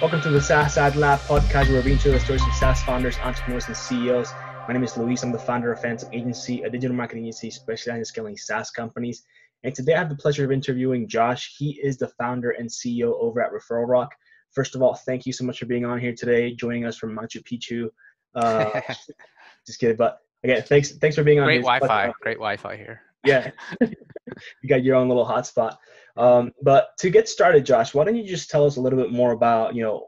Welcome to the SaaS Ad Lab podcast where we interview the stories of SaaS founders, entrepreneurs, and CEOs. My name is Luis. I'm the founder of Phantom Agency, a digital marketing agency specializing in scaling SaaS companies. And today I have the pleasure of interviewing Josh. He is the founder and CEO over at Referral Rock. First of all, thank you so much for being on here today, joining us from Machu Picchu. Uh, just kidding, but again, thanks thanks for being on. Great Wi-Fi, great Wi-Fi here. Yeah, you got your own little hotspot. Um, but to get started, Josh, why don't you just tell us a little bit more about you know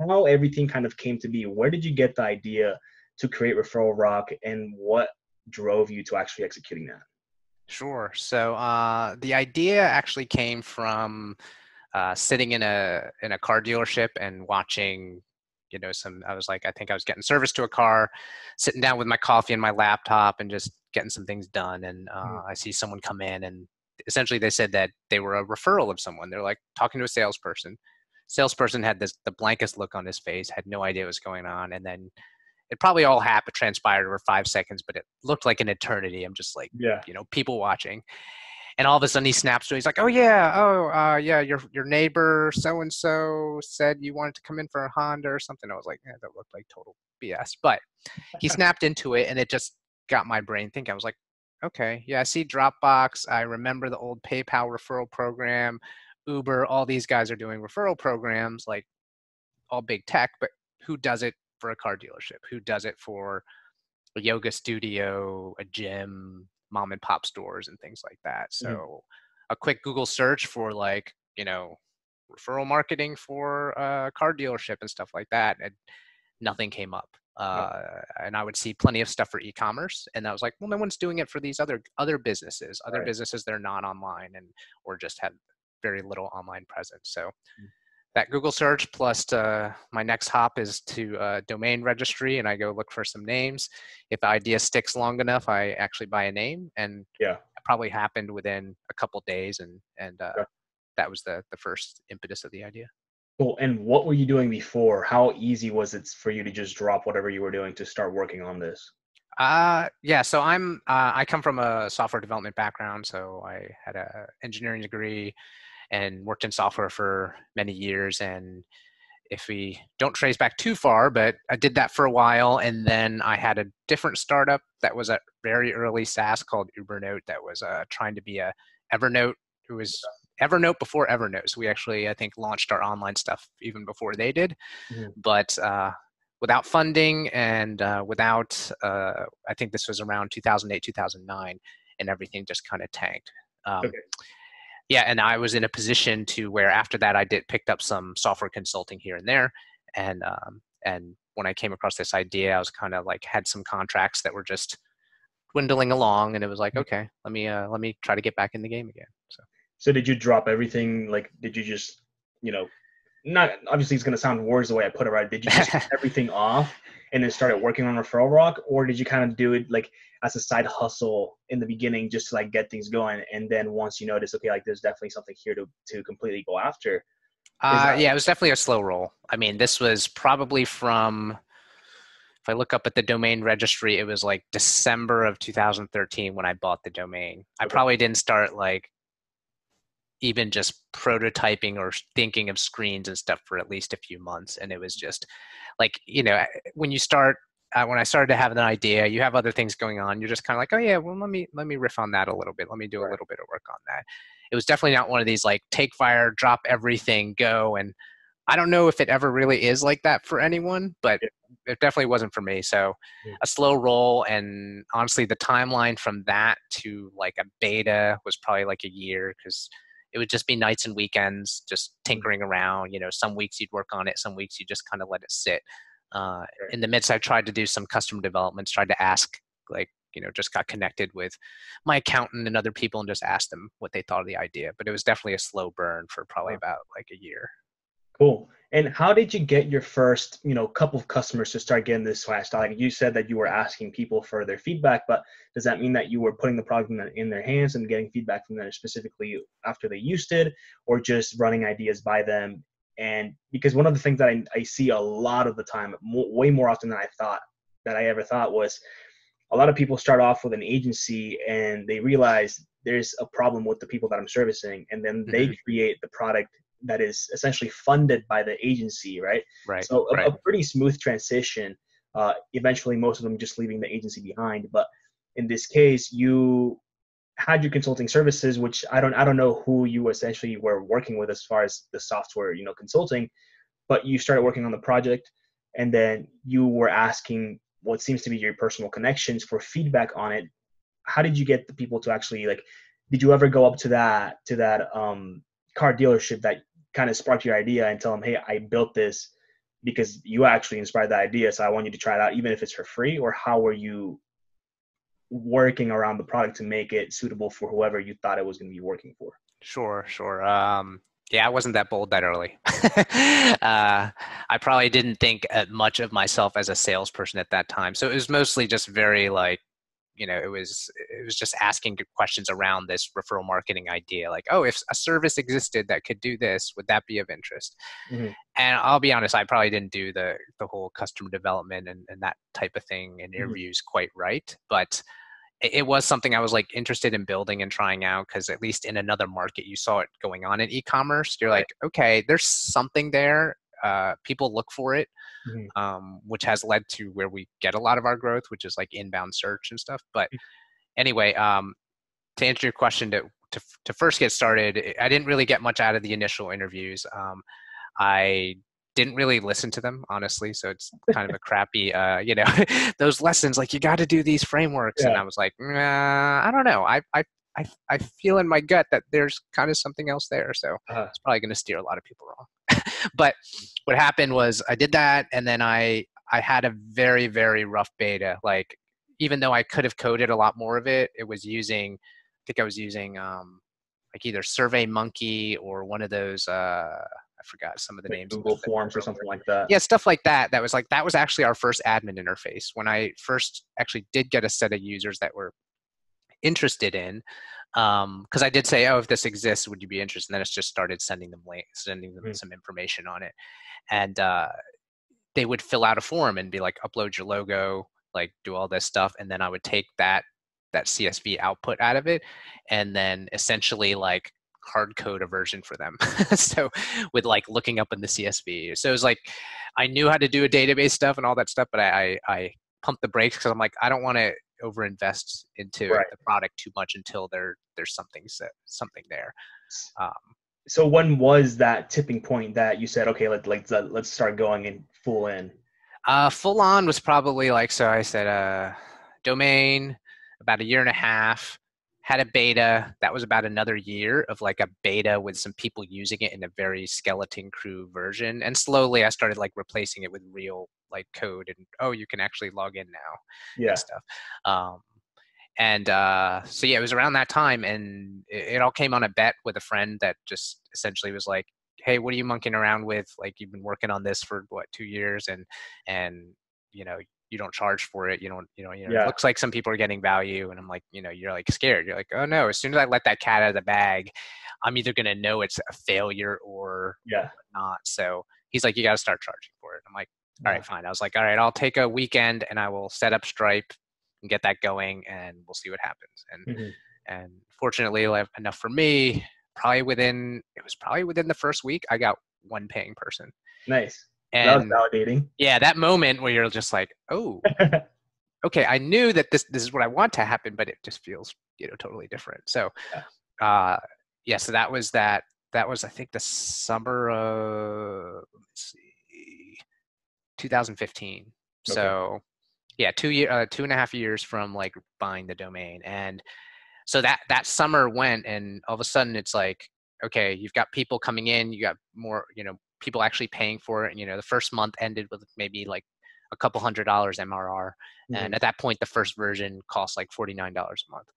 how everything kind of came to be? Where did you get the idea to create Referral Rock, and what drove you to actually executing that? Sure. So uh, the idea actually came from uh, sitting in a in a car dealership and watching you know some i was like i think i was getting service to a car sitting down with my coffee and my laptop and just getting some things done and uh, mm-hmm. i see someone come in and essentially they said that they were a referral of someone they're like talking to a salesperson salesperson had this the blankest look on his face had no idea what was going on and then it probably all happened transpired over five seconds but it looked like an eternity i'm just like yeah you know people watching and all of a sudden he snaps to. He's like, "Oh yeah, oh uh, yeah, your your neighbor so and so said you wanted to come in for a Honda or something." I was like, "Yeah, that looked like total BS." But he snapped into it, and it just got my brain thinking. I was like, "Okay, yeah, I see Dropbox. I remember the old PayPal referral program, Uber. All these guys are doing referral programs, like all big tech. But who does it for a car dealership? Who does it for a yoga studio, a gym, mom and pop stores and things like that. Mm-hmm. So mm-hmm. a quick Google search for like, you know, referral marketing for a car dealership and stuff like that. And nothing came up. Uh, and I would see plenty of stuff for e-commerce, and I was like, well, no one's doing it for these other other businesses, other right. businesses that are not online and or just have very little online presence. So mm-hmm that Google search plus to, my next hop is to uh, domain registry and I go look for some names. If the idea sticks long enough, I actually buy a name and yeah, it probably happened within a couple days and and uh, yeah. that was the the first impetus of the idea. Cool. And what were you doing before? How easy was it for you to just drop whatever you were doing to start working on this? Uh yeah, so I'm uh, I come from a software development background, so I had a engineering degree and worked in software for many years. And if we don't trace back too far, but I did that for a while. And then I had a different startup that was a very early SaaS called Ubernote that was uh, trying to be a Evernote. It was Evernote before Evernote. So we actually, I think, launched our online stuff even before they did. Mm-hmm. But uh, without funding and uh, without, uh, I think this was around 2008, 2009, and everything just kind of tanked. Um, okay yeah, and I was in a position to where after that I did picked up some software consulting here and there, and um, and when I came across this idea, I was kind of like had some contracts that were just dwindling along, and it was like, mm. okay, let me uh, let me try to get back in the game again. So. Did you drop everything? Like, did you just, you know, not obviously it's going to sound worse the way I put it, right? Did you just everything off and then started working on Referral Rock, or did you kind of do it like as a side hustle in the beginning just to like get things going, and then once you notice, okay, like there's definitely something here to to completely go after? Uh, yeah, it was definitely a slow roll. I mean, this was probably from if I look up at the domain registry, it was like December of 2013 when I bought the domain. I probably didn't start like even just prototyping or thinking of screens and stuff for at least a few months and it was just like you know when you start uh, when I started to have an idea, you have other things going on. You're just kind of like, oh yeah, well let me let me riff on that a little bit. Let me do a little bit of work on that. It was definitely not one of these like take fire, drop everything, go. And I don't know if it ever really is like that for anyone, but it definitely wasn't for me. So a slow roll, and honestly, the timeline from that to like a beta was probably like a year because it would just be nights and weekends, just mm-hmm. tinkering around. You know, some weeks you'd work on it, some weeks you just kind of let it sit. Uh, in the midst, I tried to do some custom developments, tried to ask, like, you know, just got connected with my accountant and other people and just asked them what they thought of the idea. But it was definitely a slow burn for probably about like a year. Cool. And how did you get your first, you know, couple of customers to start getting this swag Like you said that you were asking people for their feedback, but does that mean that you were putting the product in, in their hands and getting feedback from them specifically after they used it, or just running ideas by them? And because one of the things that I, I see a lot of the time, more, way more often than I thought that I ever thought was, a lot of people start off with an agency and they realize there's a problem with the people that I'm servicing, and then they mm-hmm. create the product that is essentially funded by the agency, right? Right. So a, right. a pretty smooth transition. Uh, eventually, most of them just leaving the agency behind. But in this case, you had your consulting services, which I don't I don't know who you essentially were working with as far as the software, you know, consulting, but you started working on the project, and then you were asking what seems to be your personal connections for feedback on it. How did you get the people to actually like? Did you ever go up to that to that um, car dealership that kind of sparked your idea and tell them, hey, I built this because you actually inspired the idea, so I want you to try it out, even if it's for free? Or how were you working around the product to make it suitable for whoever you thought it was going to be working for? Sure, sure. Um, yeah, I wasn't that bold that early. uh, I probably didn't think much of myself as a salesperson at that time. So it was mostly just very like, you know, it was it was just asking questions around this referral marketing idea. Like, oh, if a service existed that could do this, would that be of interest? Mm-hmm. And I'll be honest, I probably didn't do the the whole customer development and, and that type of thing in mm-hmm. interviews quite right. But it was something I was like interested in building and trying out because at least in another market you saw it going on in e-commerce. You're like, okay, there's something there. Uh, people look for it, mm-hmm. um, which has led to where we get a lot of our growth, which is like inbound search and stuff. But mm. anyway, um, to answer your question, to, to to first get started, I didn't really get much out of the initial interviews. Um, I didn't really listen to them honestly so it's kind of a crappy uh, you know those lessons like you got to do these frameworks yeah. and i was like nah, i don't know I, I i i feel in my gut that there's kind of something else there so uh-huh. it's probably going to steer a lot of people wrong but what happened was i did that and then i i had a very very rough beta like even though i could have coded a lot more of it it was using i think i was using um like either survey monkey or one of those uh I forgot some of the like names. Google Forms or something like that. Yeah, stuff like that. That was like that was actually our first admin interface when I first actually did get a set of users that were interested in. Because um, I did say, oh, if this exists, would you be interested? And then it's just started sending them links, sending them mm-hmm. some information on it, and uh, they would fill out a form and be like, upload your logo, like do all this stuff, and then I would take that that CSV output out of it, and then essentially like hard code a version for them. so with like looking up in the CSV. So it was like I knew how to do a database stuff and all that stuff, but I I, I pumped the brakes because I'm like I don't want to overinvest into right. the product too much until there there's something something there. Um, so when was that tipping point that you said okay let, like let's start going in full in? Uh, full on was probably like so I said uh, domain about a year and a half had a beta that was about another year of like a beta with some people using it in a very skeleton crew version and slowly i started like replacing it with real like code and oh you can actually log in now yeah stuff um, and uh, so yeah it was around that time and it, it all came on a bet with a friend that just essentially was like hey what are you monkeying around with like you've been working on this for what two years and and you know you don't charge for it. You don't, you know, you know, yeah. it looks like some people are getting value. And I'm like, you know, you're like scared. You're like, oh no, as soon as I let that cat out of the bag, I'm either going to know it's a failure or yeah. not. So he's like, you got to start charging for it. I'm like, all right, fine. I was like, all right, I'll take a weekend and I will set up Stripe and get that going and we'll see what happens. And, mm-hmm. and fortunately enough for me, probably within, it was probably within the first week, I got one paying person. Nice. And that was validating. Yeah, that moment where you're just like, oh, okay, I knew that this this is what I want to happen, but it just feels you know totally different. So, yeah. uh, yeah, so that was that. That was I think the summer of let's see, 2015. Okay. So, yeah, two year, uh, two and a half years from like buying the domain, and so that that summer went, and all of a sudden it's like, okay, you've got people coming in, you got more, you know, people actually paying for it. You know, the first month ended with maybe like a couple hundred dollars MRR, mm-hmm. and at that point, the first version cost like forty nine dollars a month.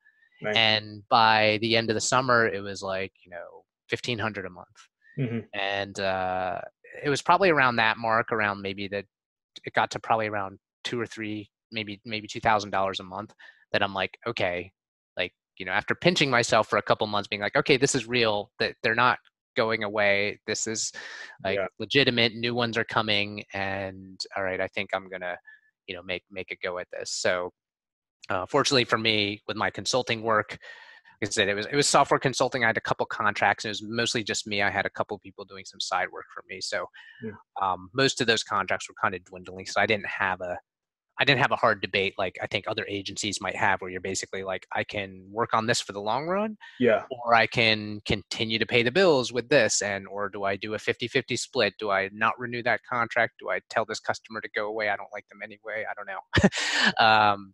And by the end of the summer, it was like you know fifteen hundred a month, mm-hmm. and uh, it was probably around that mark, around maybe that it got to probably around two or three, maybe maybe two thousand dollars a month. That I'm like, okay, like you know, after pinching myself for a couple months, being like, okay, this is real. That they're not going away. This is like yeah. legitimate. New ones are coming, and all right, I think I'm gonna, you know, make make a go at this. So, uh, fortunately for me, with my consulting work, like I said, it was it was software consulting. I had a couple contracts. And it was mostly just me. I had a couple people doing some side work for me. So Yeah. um, most of those contracts were kind of dwindling. So I didn't have a I didn't have a hard debate like I think other agencies might have, where you're basically like, I can work on this for the long run, Yeah. or I can continue to pay the bills with this, and or do I do a 50-50 split? Do I not renew that contract? Do I tell this customer to go away? I don't like them anyway. I don't know. um,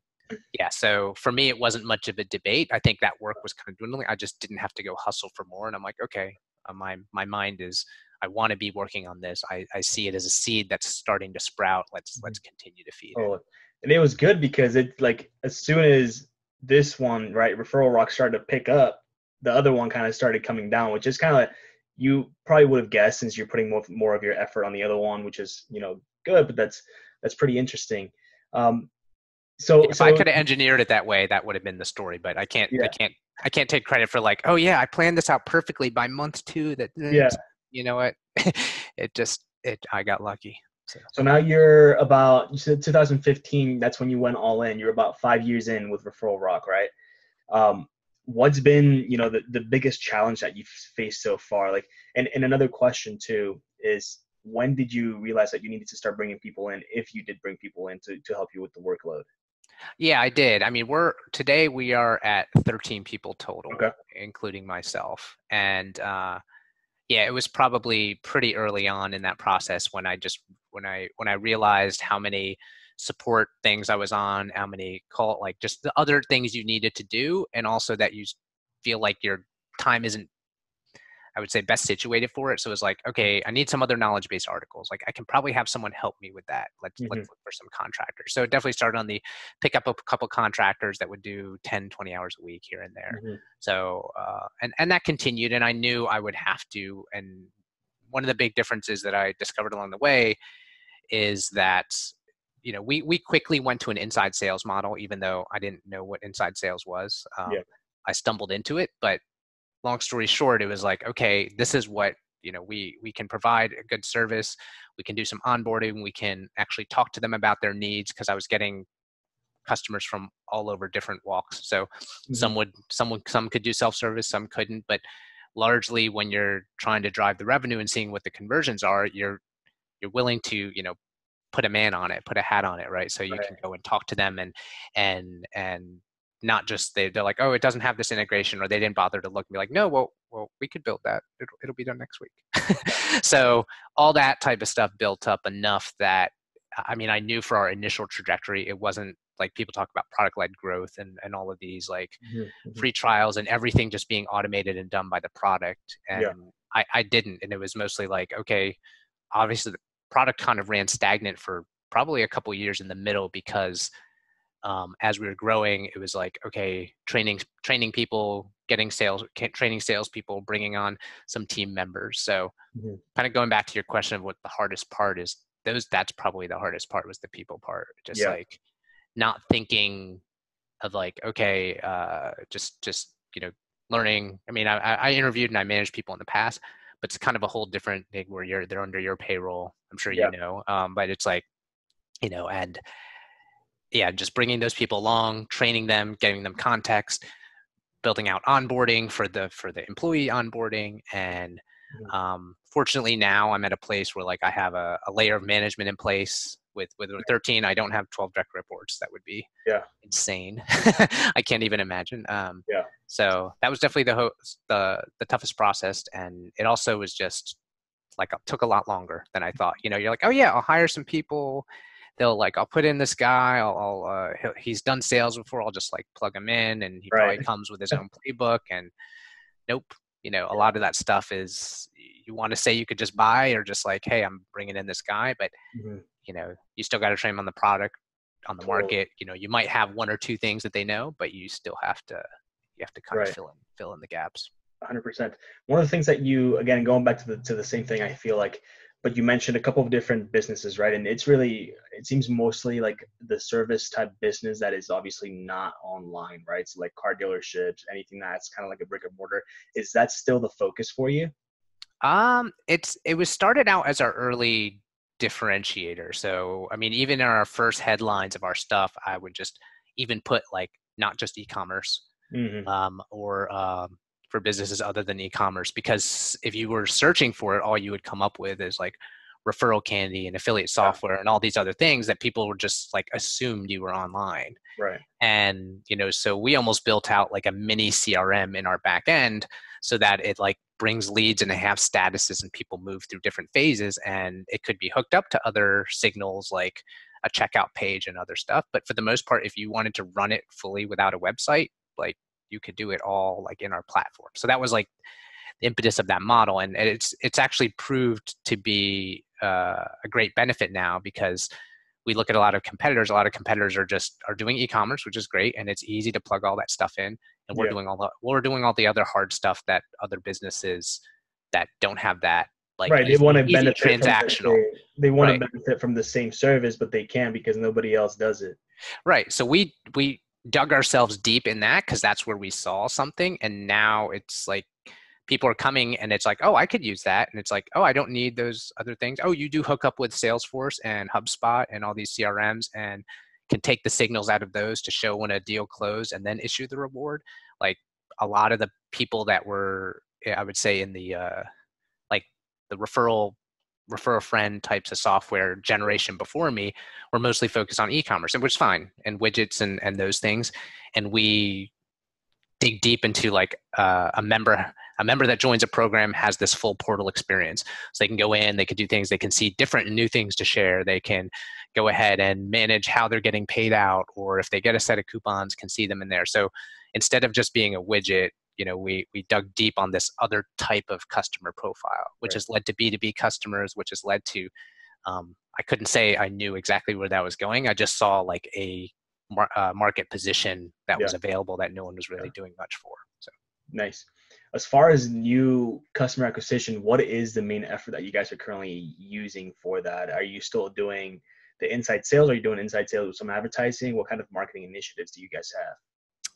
yeah, so for me, it wasn't much of a debate. I think that work was kind of dwindling. I just didn't have to go hustle for more, and I'm like, okay, uh, my my mind is. I want to be working on this. I, I see it as a seed that's starting to sprout. Let's let's continue to feed it. Oh, and it was good because it like as soon as this one right referral rock started to pick up, the other one kind of started coming down, which is kind of you probably would have guessed since you're putting more more of your effort on the other one, which is you know good, but that's that's pretty interesting. Um, so if so I could have engineered it that way, that would have been the story. But I can't. Yeah. I can't. I can't take credit for like, oh yeah, I planned this out perfectly by month two. That Yeah. you know what? it just it. I got lucky. So So now you're about you said 2015. That's when you went all in. You're about five years in with Referral Rock, right? Um, what's been you know the, the biggest challenge that you've faced so far? Like, and and another question too is when did you realize that you needed to start bringing people in? If you did bring people in to to help you with the workload? Yeah, I did. I mean, we're today we are at 13 people total, Okay. including myself, and uh, yeah, it was probably pretty early on in that process when I just when I when I realized how many support things I was on, how many call like just the other things you needed to do, and also that you feel like your time isn't I would say best situated for it. So it's like, okay, I need some other knowledge based articles. Like I can probably have someone help me with that. Let's Mhm. let's look for some contractors. So it definitely started on the pick up a couple contractors that would do 10, 20 hours a week here and there. Mhm. So uh, and and that continued, and I knew I would have to. And one of the big differences that I discovered along the way is that you know we we quickly went to an inside sales model, even though I didn't know what inside sales was. Um, Yeah. I stumbled into it, but long story short, it was like, okay, this is what you know we we can provide a good service. We can do some onboarding. We can actually talk to them about their needs because I was getting customers from all over different walks. So Mm-hmm. some would some would some could do self-service some couldn't but largely when you're trying to drive the revenue and seeing what the conversions are you're you're willing to you know put a man on it put a hat on it right so you Right. can go and talk to them and and and not just they, they're like oh it doesn't have this integration or they didn't bother to look and be like no well well we could build that it'll, it'll be done next week so all that type of stuff built up enough that i mean i knew for our initial trajectory it wasn't like people talk about product led growth and, and all of these like Mhm. Mhm. free trials and everything just being automated and done by the product and Yeah. I, I didn't and it was mostly like okay obviously the product kind of ran stagnant for probably a couple years in the middle because um, as we were growing it was like okay training training people getting sales training salespeople bringing on some team members so Mhm. kind of going back to your question of what the hardest part is those that's probably the hardest part was the people part just Yeah. like not thinking of like okay uh just just you know learning i mean i i interviewed and i managed people in the past but it's kind of a whole different thing where you're they're under your payroll i'm sure Yeah. you know um but it's like you know and yeah just bringing those people along training them getting them context building out onboarding for the for the employee onboarding. And Mhm. um, fortunately now i'm at a place where like i have a, a layer of management in place with with 13 i don't have 12 direct reports. That would be Yeah. insane. I can't even imagine. Um, Yeah. so that was definitely the ho- the the toughest process. And it also was just like it took a lot longer than i thought. You know you're like oh yeah i'll hire some people they'll like i'll put in this guy i'll, I'll uh, he's done sales before i'll just like plug him in and he probably comes with his own playbook and nope you know a lot of that stuff is you want to say you could just buy or just like hey i'm bringing in this guy but Mhm. you know you still got to train on the product on the Totally. market you know you might have one or two things that they know but you still have to you have to kind Right. of fill in fill in the gaps 100%. One of the things that you again going back to the to the same thing I feel like but you mentioned a couple of different businesses, right? And it's really it seems mostly like the service type business that is obviously not online, right? So like car dealerships, anything that's kind of like a brick and mortar. Is that still the focus for you? Um, it's it was started out as our early differentiator. So I mean, even in our first headlines of our stuff, I would just even put like not just e-commerce. mm-hmm. um, or um, for businesses other than e-commerce because if you were searching for it all you would come up with is like referral candy and affiliate software and all these other things that people were just like assumed you were online. Right. And you know so we almost built out like a mini crm in our back end so that it like brings leads and they have statuses and people move through different phases and it could be hooked up to other signals like a checkout page and other stuff. But for the most part if you wanted to run it fully without a website like you could do it all like in our platform so that was like the impetus of that model and it's it's actually proved to be uh, a great benefit now because we look at a lot of competitors a lot of competitors are just are doing e-commerce which is great and it's easy to plug all that stuff in and we're yeah. doing all the we're doing all the other hard stuff that other businesses that don't have that like right they want to benefit transactional the, they, they want right. to benefit from the same service but they can't because nobody else does it right so we we dug ourselves deep in that because that's where we saw something and now it's like people are coming and it's like oh i could use that and it's like oh i don't need those other things. Oh you do hook up with salesforce and hubspot and all these crms and can take the signals out of those to show when a deal closed and then issue the reward like a lot of the people that were i would say in the uh like the referral refer a friend types of software generation before me were mostly focused on e-commerce and which is fine and widgets and and those things and we dig deep into like uh, a member a member that joins a program has this full portal experience. So they can go in they can do things they can see different new things to share they can go ahead and manage how they're getting paid out or if they get a set of coupons can see them in there. So instead of just being a widget you know we we dug deep on this other type of customer profile which right. has led to b2b customers which has led to um, i couldn't say i knew exactly where that was going. I just saw like a mar- uh, market position that yeah. was available that no one was really yeah. doing much for so. Nice. As far as new customer acquisition what is the main effort that you guys are currently using for that? Are you still doing the inside sales? Are you doing inside sales with some advertising? What kind of marketing initiatives do you guys have?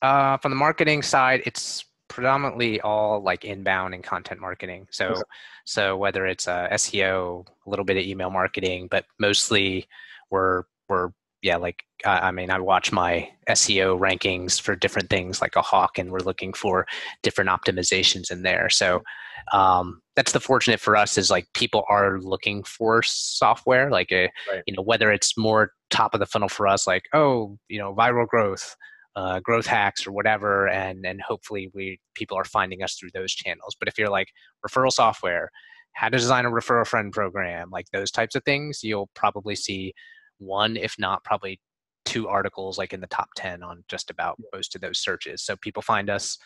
Uh, from the marketing side it's predominantly all like inbound and content marketing. So, okay. so whether it's uh, SEO, a little bit of email marketing, but mostly we're we're yeah, like I mean, I watch my SEO rankings for different things like a hawk, and we're looking for different optimizations in there. So um, that's the fortunate for us is like people are looking for software, like a, right. you know whether it's more top of the funnel for us, like oh you know viral growth, uh, growth hacks or whatever, and and hopefully we people are finding us through those channels. But if you're like referral software, how to design a refer a friend program, like those types of things, you'll probably see one, if not probably two articles like in the top 10 on just about most of those searches. So people find us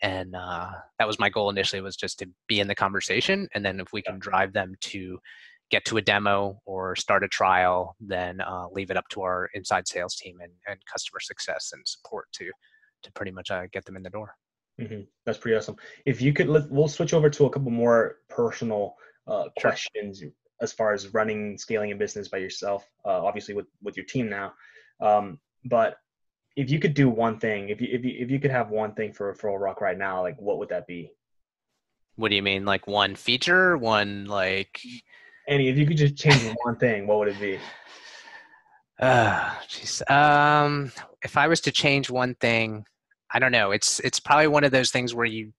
and uh, that was my goal initially was just to be in the conversation and then if we can drive them to get to a demo or start a trial, then uh, leave it up to our inside sales team and, and customer success and support to to pretty much uh, get them in the door. Mm-hmm. That's pretty awesome. If you could, let, we'll switch over to a couple more personal uh, sure. questions as far as running, scaling a business by yourself. Uh, obviously, with with your team now, um, but if you could do one thing, if you if you if you could have one thing for Referral Rock right now, like what would that be? What do you mean? Like one feature? One like any, if you could just change one thing, what would it be? Uh, jeez. Um, if I was to change one thing, I don't know. It's it's probably one of those things where you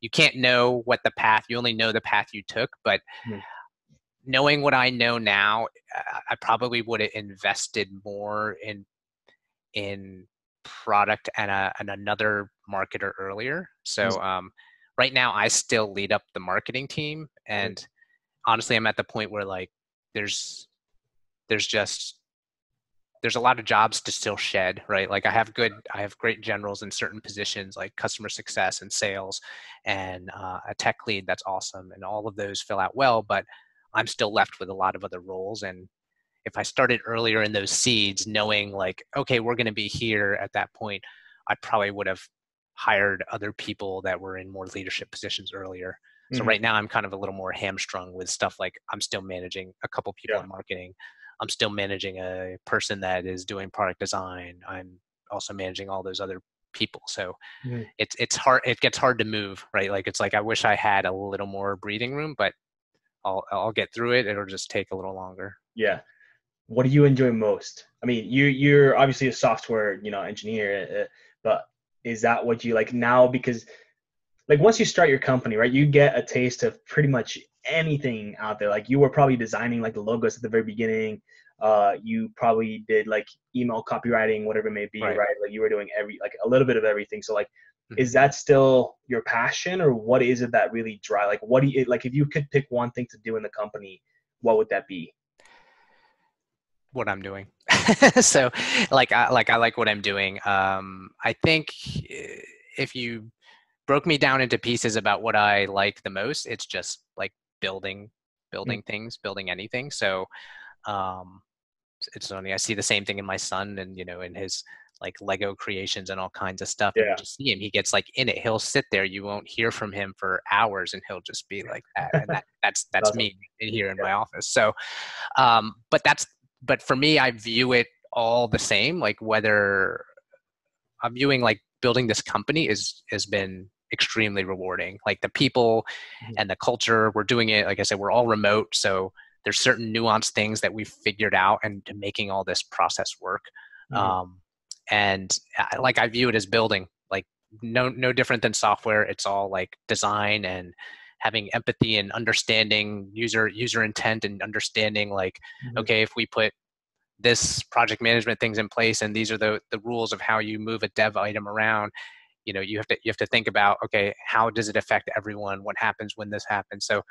you can't know what the path. You only know the path you took, but. Hmm. Knowing what I know now, I probably would have invested more in in product and, a, and another marketer earlier. So um, right now, I still lead up the marketing team, and honestly i'm at the point where like there's there's just there's a lot of jobs to still shed right? Like i have good i have great generals in certain positions like customer success and sales and uh, a tech lead that's awesome and all of those fill out well but i'm still left with a lot of other roles. And if i started earlier in those seeds knowing like okay we're going to be here at that point i probably would have hired other people that were in more leadership positions earlier so mm-hmm. right now I'm kind of a little more hamstrung with stuff like I'm still managing a couple people yeah. in marketing. I'm still managing a person that is doing product design. I'm also managing all those other people. So mm-hmm. it's it's hard it gets hard to move, right? Like it's like I wish I had a little more breathing room, but I'll I'll get through it. It'll just take a little longer. Yeah. What do you enjoy most? I mean, you you're obviously a software, you know, engineer, uh, but is that what you like now because like once you start your company right you get a taste of pretty much anything out there like you were probably designing like the logos at the very beginning uh you probably did like email copywriting whatever it may be right, right? like you were doing every like a little bit of everything so like mm-hmm. is that still your passion or what is it that really drive like what do you like if you could pick one thing to do in the company what would that be what i'm doing so like I, like I like what I'm doing. Um, I think eh, if you broke me down into pieces about what I like the most, it's just like building, mm. building mm-hmm. things, building anything. So um, it's only I see the same thing in my son and you know in his like Lego creations and all kinds of stuff. Yeah. And you just see him, he gets like in it. He'll sit there. You won't hear from him for hours, and he'll just be like that. And that, that's that's me in here in yeah. my office. So, um, but that's but for me, I view it all the same. Like whether I'm viewing like building this company is has been extremely rewarding. Like the people mm-hmm. and the culture, we're doing it. Like I said, we're all remote, so there's certain nuanced things that we've figured out and making all this process work. Mm-hmm. Um, and I, like I view it as building, like no no different than software. It's all like design and having empathy and understanding user user intent and understanding like mm-hmm. okay if we put this project management things in place and these are the the rules of how you move a dev item around you know you have to you have to think about okay how does it affect everyone what happens when this happens so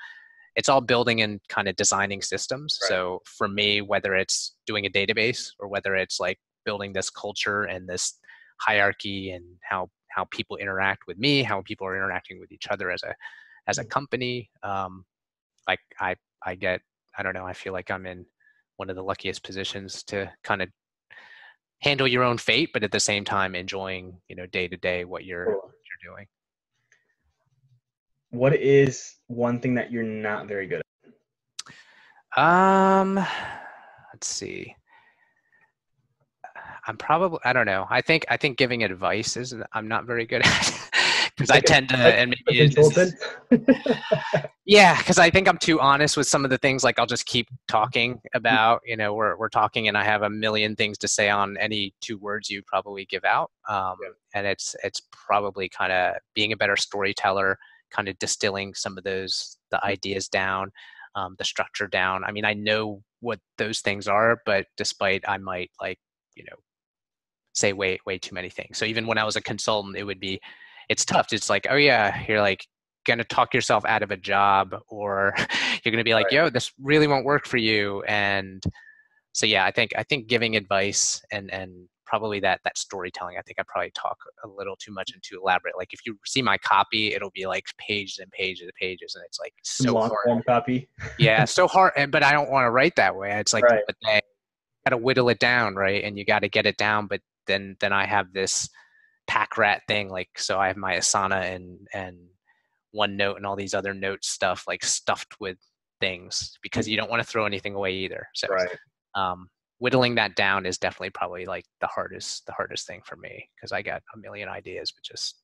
it's all building and kind of designing systems right. so for me whether it's doing a database or whether it's like building this culture and this hierarchy and how how people interact with me how people are interacting with each other as a as a mm. company um like i i get i don't know i feel like i'm in one of the luckiest positions to kind of handle your own fate, but at the same time enjoying, you know, day to day what you're cool. what you're doing. What is one thing that you're not very good at? Um, let's see. I'm probably I don't know. I think I think giving advice is I'm not very good at because I tend to and maybe yeah because I think I'm too honest with some of the things like I'll just keep talking about you know we're we're talking and I have a million things to say on any two words you probably give out um, yeah. and it's it's probably kind of being a better storyteller kind of distilling some of those the mm-hmm. ideas down um, the structure down I mean I know what those things are but despite I might like you know say way way too many things so even when I was a consultant it would be it's tough. It's like, oh yeah, you're like gonna talk yourself out of a job, or you're gonna be like, right. yo, this really won't work for you. And so yeah, I think I think giving advice and and probably that that storytelling. I think I probably talk a little too much and too elaborate. Like if you see my copy, it'll be like pages and pages and pages, and it's like so long hard. form copy. yeah, so hard. And, But I don't want to write that way. It's like, right. but they got to whittle it down, right? And you got to get it down. But then then I have this pack rat thing like so i have my asana and and OneNote and all these other note stuff like stuffed with things because you don't want to throw anything away either so right. um, whittling that down is definitely probably like the hardest the hardest thing for me because i got a million ideas but just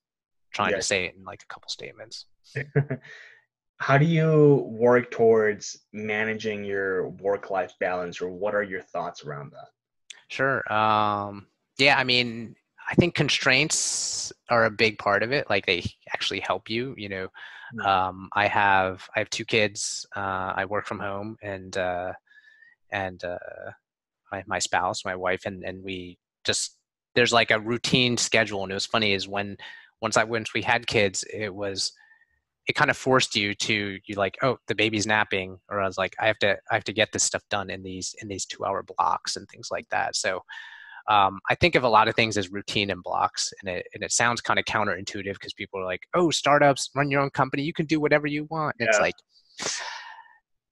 trying yeah. to say it in like a couple statements how do you work towards managing your work life balance or what are your thoughts around that sure um, yeah i mean I think constraints are a big part of it. Like they actually help you. You know, mm. um, I have I have two kids. Uh, I work from home, and uh, and uh, my my spouse, my wife, and and we just there's like a routine schedule. And it was funny is when once I once we had kids, it was it kind of forced you to you like oh the baby's napping or i was like i have to i have to get this stuff done in these in these two hour blocks and things like that so um, I think of a lot of things as routine and blocks, and it and it sounds kind of counterintuitive because people are like, "Oh, startups, run your own company, you can do whatever you want." Yeah. It's like,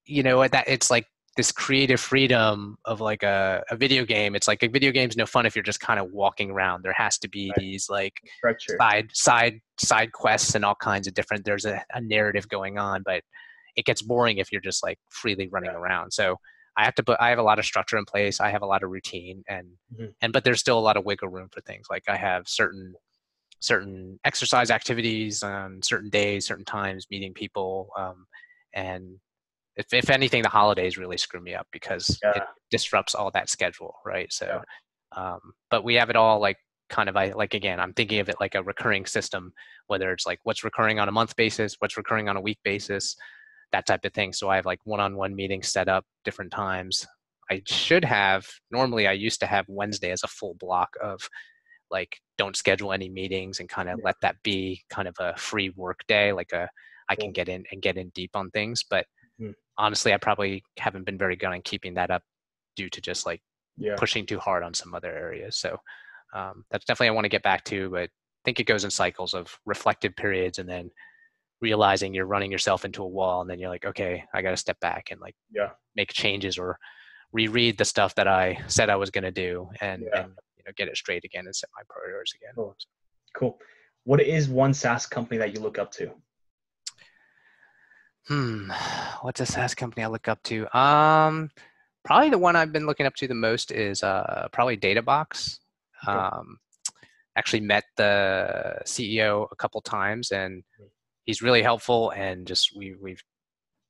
you know, that it's like this creative freedom of like a, a video game. It's like a video game's no fun if you're just kind of walking around. There has to be right. these like Structure. side side side quests and all kinds of different. There's a, a narrative going on, but it gets boring if you're just like freely running yeah. around. So I have to put I have a lot of structure in place. I have a lot of routine and mm-hmm. and but there's still a lot of wiggle room for things. Like I have certain certain exercise activities on certain days, certain times, meeting people, um, and if if anything, the holidays really screw me up because yeah. it disrupts all that schedule, right? So, yeah. um, but we have it all like kind of I like again, I'm thinking of it like a recurring system, whether it's like what's recurring on a month basis, what's recurring on a week basis, that type of thing. So I have like one-on-one meetings set up different times. I should have normally I used to have Wednesday as a full block of like don't schedule any meetings and kind of yeah. let that be kind of a free work day, like a I can get in and get in deep on things. But mm-hmm. honestly, I probably haven't been very good on keeping that up due to just like yeah. pushing too hard on some other areas. So um, that's definitely I want to get back to, but I think it goes in cycles of reflective periods and then realizing you're running yourself into a wall and then you're like, okay, I got to step back and like yeah. make changes or reread the stuff that I said I was going to do and, yeah. and, you know, get it straight again and set my priorities again. Cool. cool. What is one SaaS company that you look up to? Hmm. What's a SaaS company I look up to? Um, probably the one I've been looking up to the most is uh, probably DataBox. Um, actually met the CEO a couple times, and hmm. He's really helpful. And just we we've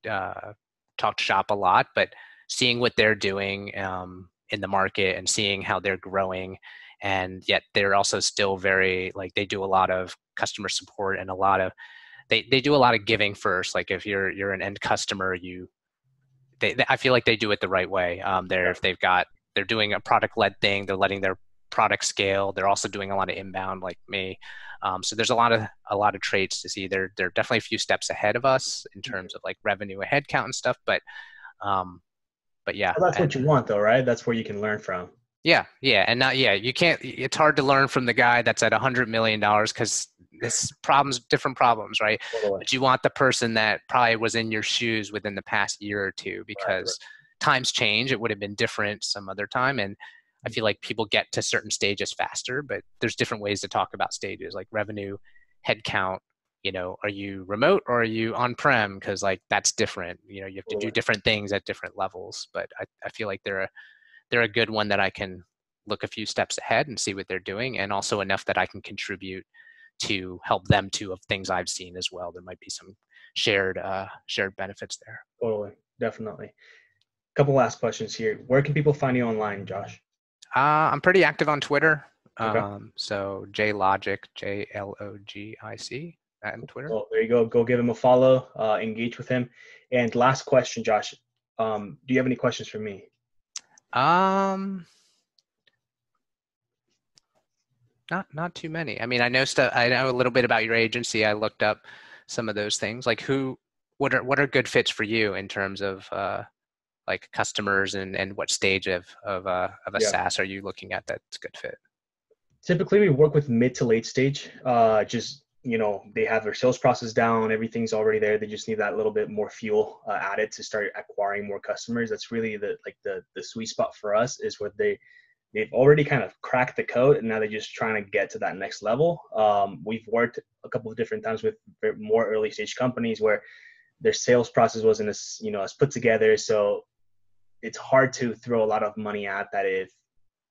uh, talked shop a lot, but seeing what they're doing um, in the market and seeing how they're growing, and yet they're also still very like they do a lot of customer support and a lot of they they do a lot of giving first. Like if you're you're an end customer, you they, they, I feel like they do it the right way. Um, they're if they've got they're doing a product led thing, they're letting their product scale. They're also doing a lot of inbound, like me. Um, so there's a lot of a lot of traits to see. They're they're definitely a few steps ahead of us in mm-hmm. terms of like revenue and headcount and stuff. But um, but yeah, well, that's and, what you want, though, right? That's where you can learn from. Yeah, yeah, and not yeah. You can't. It's hard to learn from the guy that's at a hundred million dollars because this problems different problems right totally. but you want the person that probably was in your shoes within the past year or two because right, right. times change it would have been different some other time and i feel like people get to certain stages faster but there's different ways to talk about stages like revenue headcount you know are you remote or are you on prem because like that's different you know you have to do different things at different levels but i, I feel like they're a they're a good one that i can look a few steps ahead and see what they're doing and also enough that i can contribute to help them too of things I've seen as well. There might be some shared uh, shared benefits there. Totally, definitely. A couple last questions here. Where can people find you online, Josh? Uh, I'm pretty active on Twitter. Okay. Um, so J Logic, J L O G I C, on Twitter. Well, there you go. Go give him a follow. Uh, engage with him. And last question, Josh. Um, do you have any questions for me? Um, not not too many. I mean, I know stuff. I know a little bit about your agency. I looked up some of those things. Like who, what are what are good fits for you in terms of uh, like customers and and what stage of of uh, of a yeah. SaaS are you looking at that's good fit? Typically, we work with mid to late stage. Uh, just you know, they have their sales process down. Everything's already there. They just need that little bit more fuel uh, added to start acquiring more customers. That's really the like the the sweet spot for us is where they they've already kind of cracked the code and now they're just trying to get to that next level. Um, we've worked a couple of different times with more early stage companies where their sales process wasn't as you know as put together, so it's hard to throw a lot of money at that if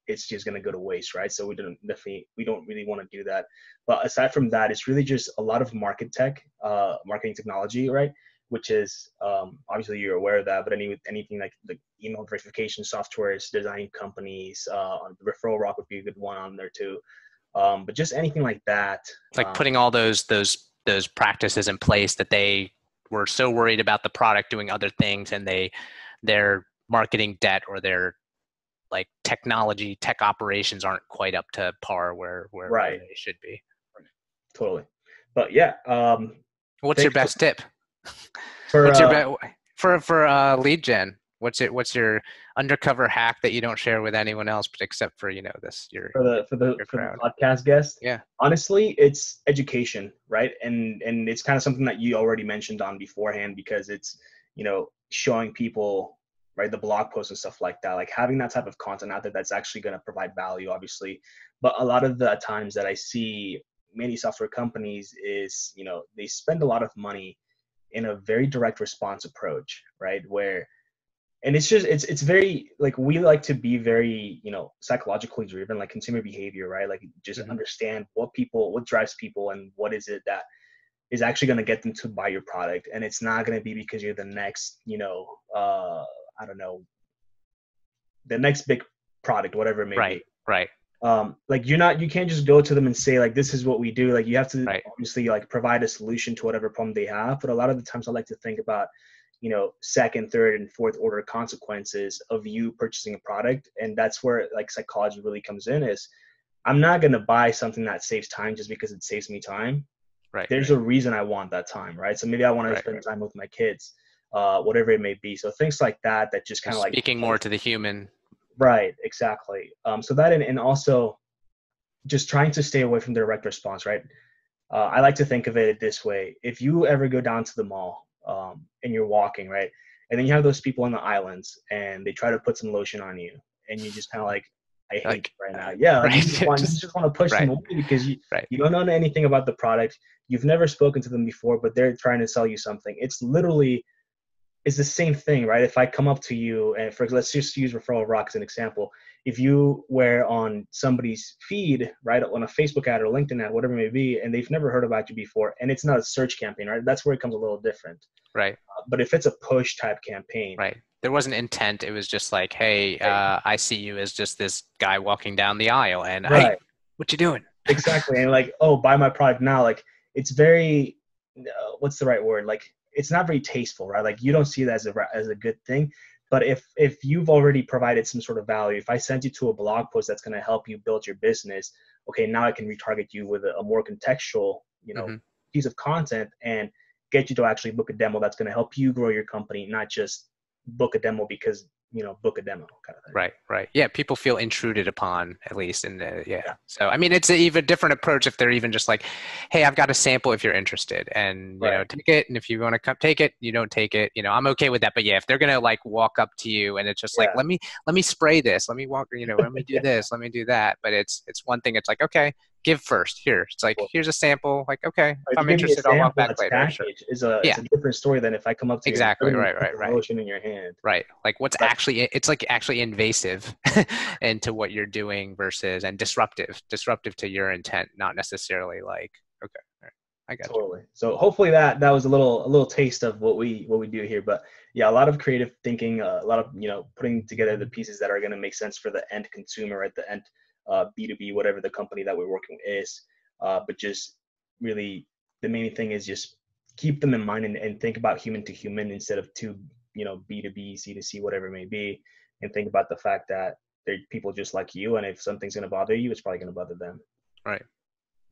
it's just going to go to waste, right? So we don't definitely we don't really want to do that. But aside from that, it's really just a lot of market tech, uh, marketing technology, right? which is um, obviously you're aware of that, but any anything like the email verification softwares, design companies, uh, referral rock would be a good one on there too. Um, but just anything like that. Like um, putting all those those those practices in place that they were so worried about the product doing other things and they their marketing debt or their like technology tech operations aren't quite up to par where where, right. they should be. Totally. But yeah. Um, What's your best for, tip? For, what's your uh, for for uh, lead gen? What's it? What's your undercover hack that you don't share with anyone else, but except for you know this your for the for the, for the podcast guest? Yeah. Honestly, it's education, right? And and it's kind of something that you already mentioned on beforehand because it's you know showing people right the blog posts and stuff like that like having that type of content out there that's actually going to provide value obviously but a lot of the times that i see many software companies is you know they spend a lot of money in a very direct response approach, right? Where and it's just it's it's very like we like to be very you know psychologically driven like consumer behavior right like just mm-hmm. understand what people what drives people and what is it that is actually going to get them to buy your product and it's not going to be because you're the next you know uh i don't know the next big product whatever it may right be. right um, like you're not you can't just go to them and say like this is what we do like you have to Right. obviously like provide a solution to whatever problem they have but a lot of the times i like to think about you know second third and fourth order consequences of you purchasing a product and that's where like psychology really comes in is i'm not going to buy something that saves time just because it saves me time Right. there's a reason i want that time right so maybe i want to spend right. time with my kids uh, whatever it may be so things like that that just kind of like speaking more to the human. Right, exactly. Um, so that and, and also just trying to stay away from direct response, right? Uh, I like to think of it this way: if you ever go down to the mall um, and you're walking, right, and then you have those people on the islands and they try to put some lotion on you, and you just kind of like, I hate Like, right now. Yeah, like you, just want, just- just want to push them away because you Right. you don't know anything about the product. You've never spoken to them before, but they're trying to sell you something. It's literally it's the same thing, right? If I come up to you and for let's just use Referral Rock as an example. If you were on somebody's feed, right, on a Facebook ad or LinkedIn ad, whatever it may be, and they've never heard about you before, and it's not a search campaign, right? That's where it comes a little different. Right. Uh, But if it's a push type campaign, Right. There wasn't intent. It was just like, hey, uh, I see you as just this guy walking down the aisle, and hey, what you doing? exactly, and like, oh, buy my product now. Like, it's very, uh, what's the right word? Like, it's not very tasteful, right? Like, you don't see that as a as a good thing. But if if you've already provided some sort of value, if I sent you to a blog post that's going to help you build your business, okay, now I can retarget you with a, a more contextual, you know, Mhm. piece of content and get you to actually book a demo that's going to help you grow your company, not just book a demo because you know book a demo kind of thing. Right, right. Yeah, people feel intruded upon at least, and uh, yeah. So I mean, it's an even different approach if they're even just like, "Hey, I've got a sample if you're interested, and you know, take it. And if you want to come take it, you don't take it. You know, I'm okay with that. But yeah, if they're gonna like walk up to you and it's just like, let me let me spray this, let me walk, you know, let me do Yeah. this, let me do that. But it's it's one thing. It's like, okay, give first. Here, it's like here's a sample. Like, okay, If I'm you give me a interested, I'll walk back later. Sure. Is a, it's a different story than if I come up to Exactly, you right, right, right. motion in your hand. Right. Like what's That's- actually it's like actually invasive into what you're doing versus and disruptive. Disruptive to your intent, not necessarily like okay. right, I got you. Totally. So hopefully that that was a little a little taste of what we what we do here. But yeah, a lot of creative thinking, uh, a lot of you know putting together the pieces that are going to make sense for the end consumer at the end uh, B2B, whatever the company that we're working with is. Uh, but just really the main thing is just keep them in mind and, and think about human to human instead of two you know B2B, C2C, whatever it may be, and think about the fact that they're people just like you, and if something's going to bother you, it's probably going to bother them. Right.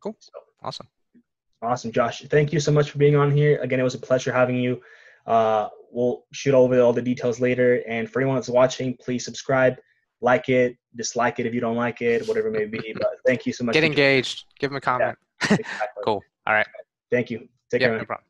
Cool. So Awesome. Awesome, Josh. Thank you so much for being on here. Again, it was a pleasure having you. Uh, we'll shoot over all the details later. And for anyone that's watching, please subscribe, like it, dislike it if you don't like it, whatever it may be. But thank you so much. Get engaged. Give them a comment. Exactly. Cool. All right. Thank you. Take Yeah, care. no problem.